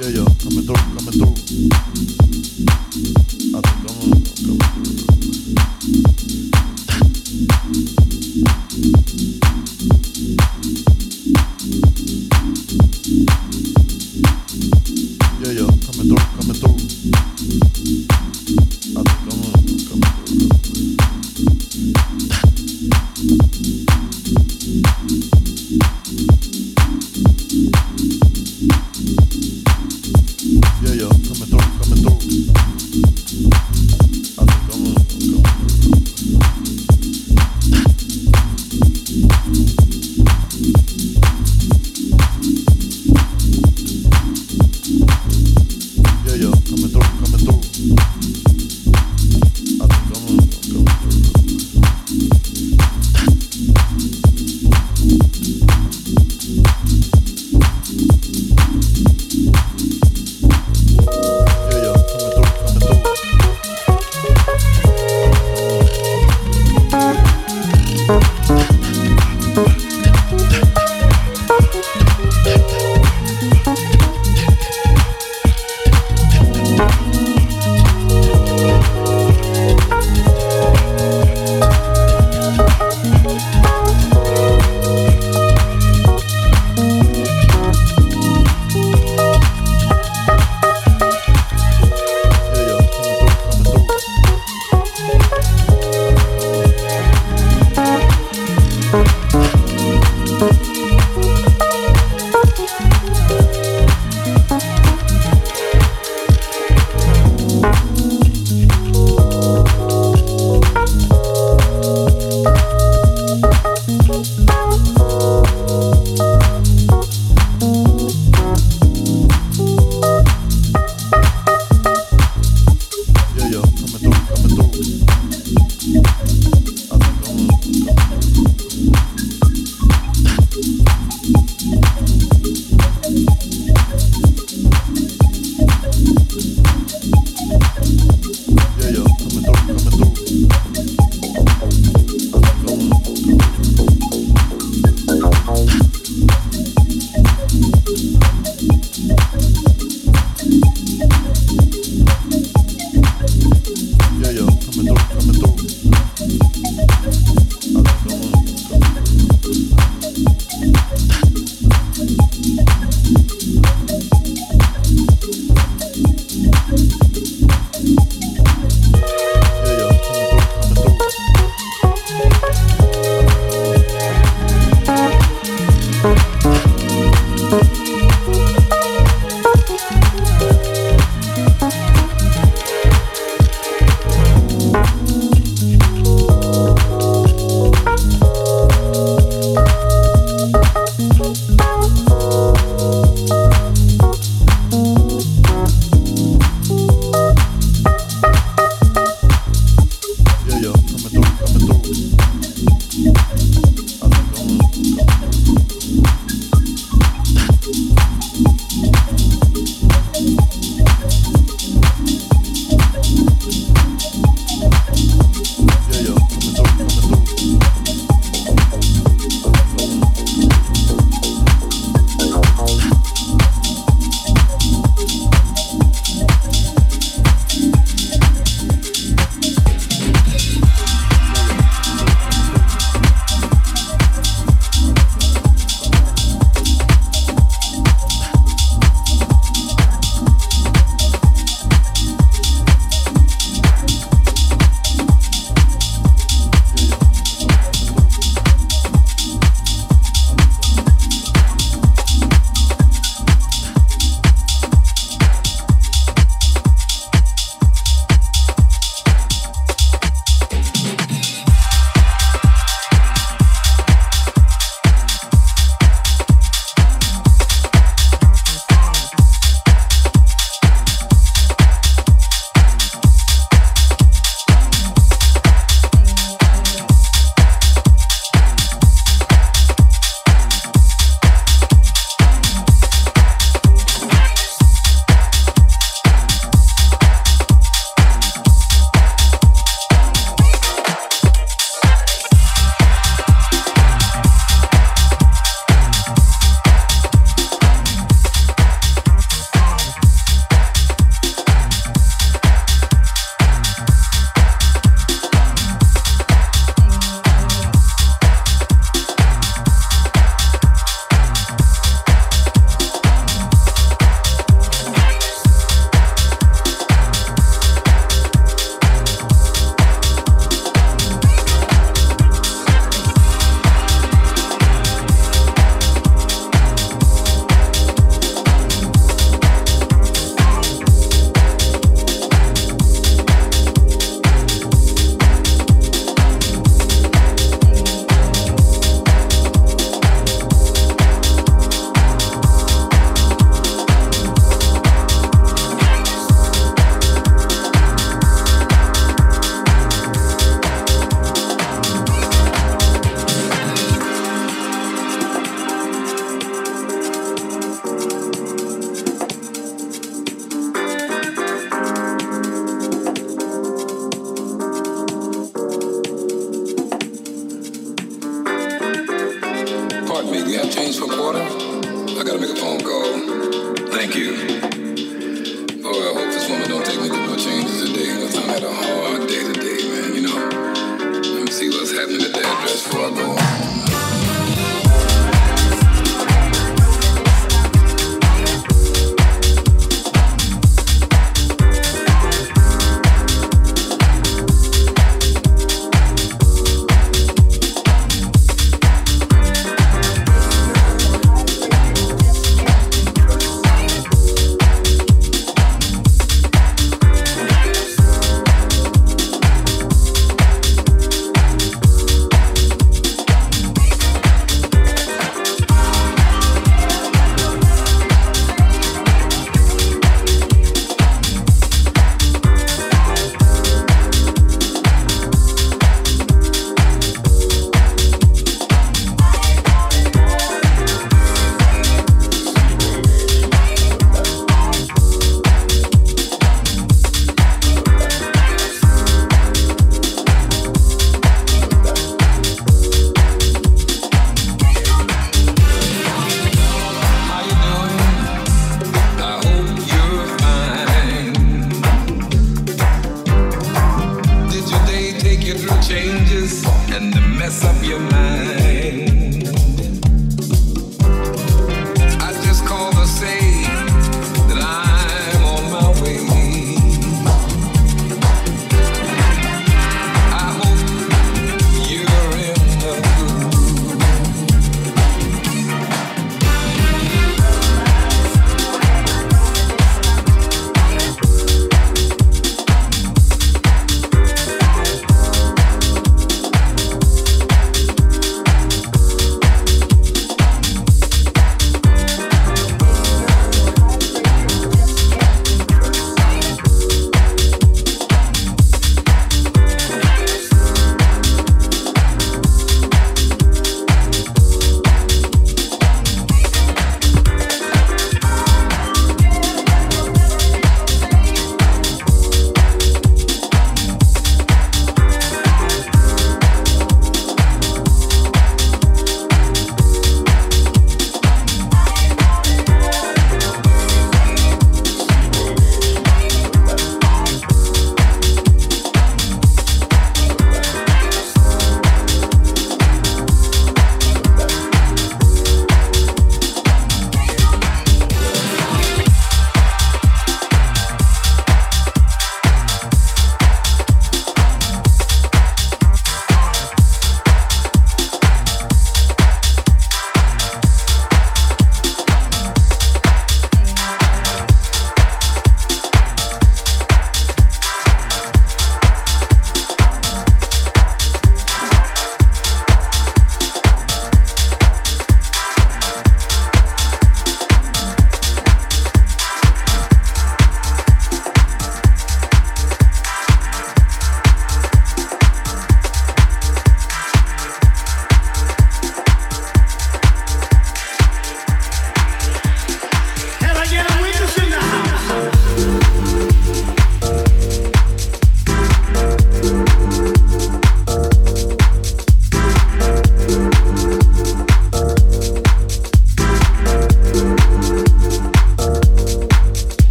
Yeah, yo, coming through, coming through. I'm coming through. Yeah,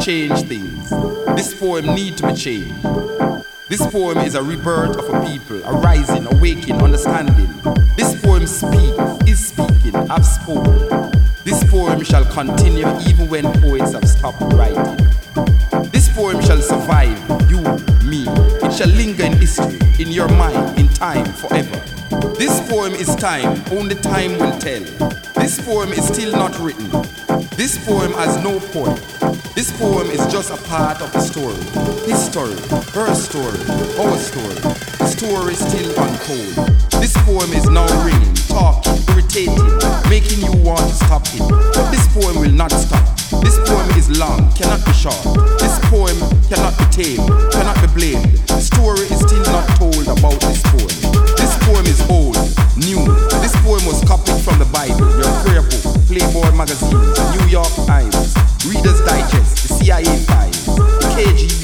change things. This poem need to be changed. This poem is a rebirth of a people, a rising, awakening, understanding. This poem speaks, is speaking, have spoken. This poem shall continue even when poets have stopped writing. This poem shall survive you, me. It shall linger in history, in your mind, in time, forever. This poem is time, only time will tell. This poem is still not written. This poem has no point. This poem is just a part of the story. His story, her story, our story. The story is still untold. This poem is now ringing, talking, irritating, making you want to stop it. But this poem will not stop. This poem is long, cannot be short. This poem cannot be tamed, cannot be blamed. The story is still not told about this poem. This poem is old, new. This poem was copied from the Bible, your prayer book, Playboy magazine, New York Times, Reader's Digest, the CIA files, KGB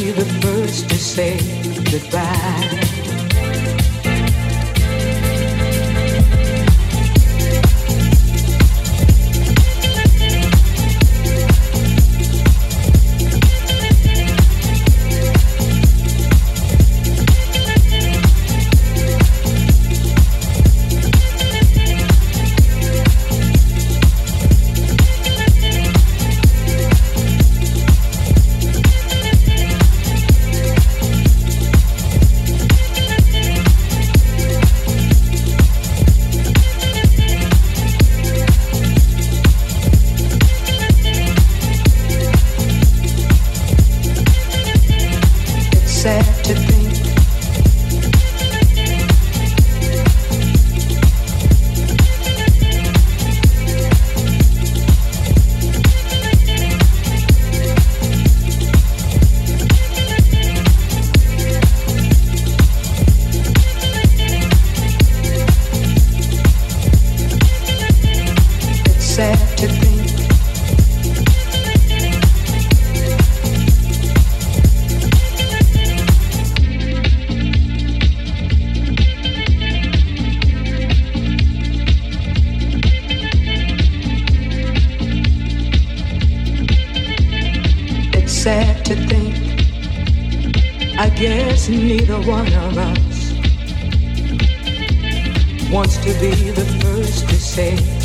say.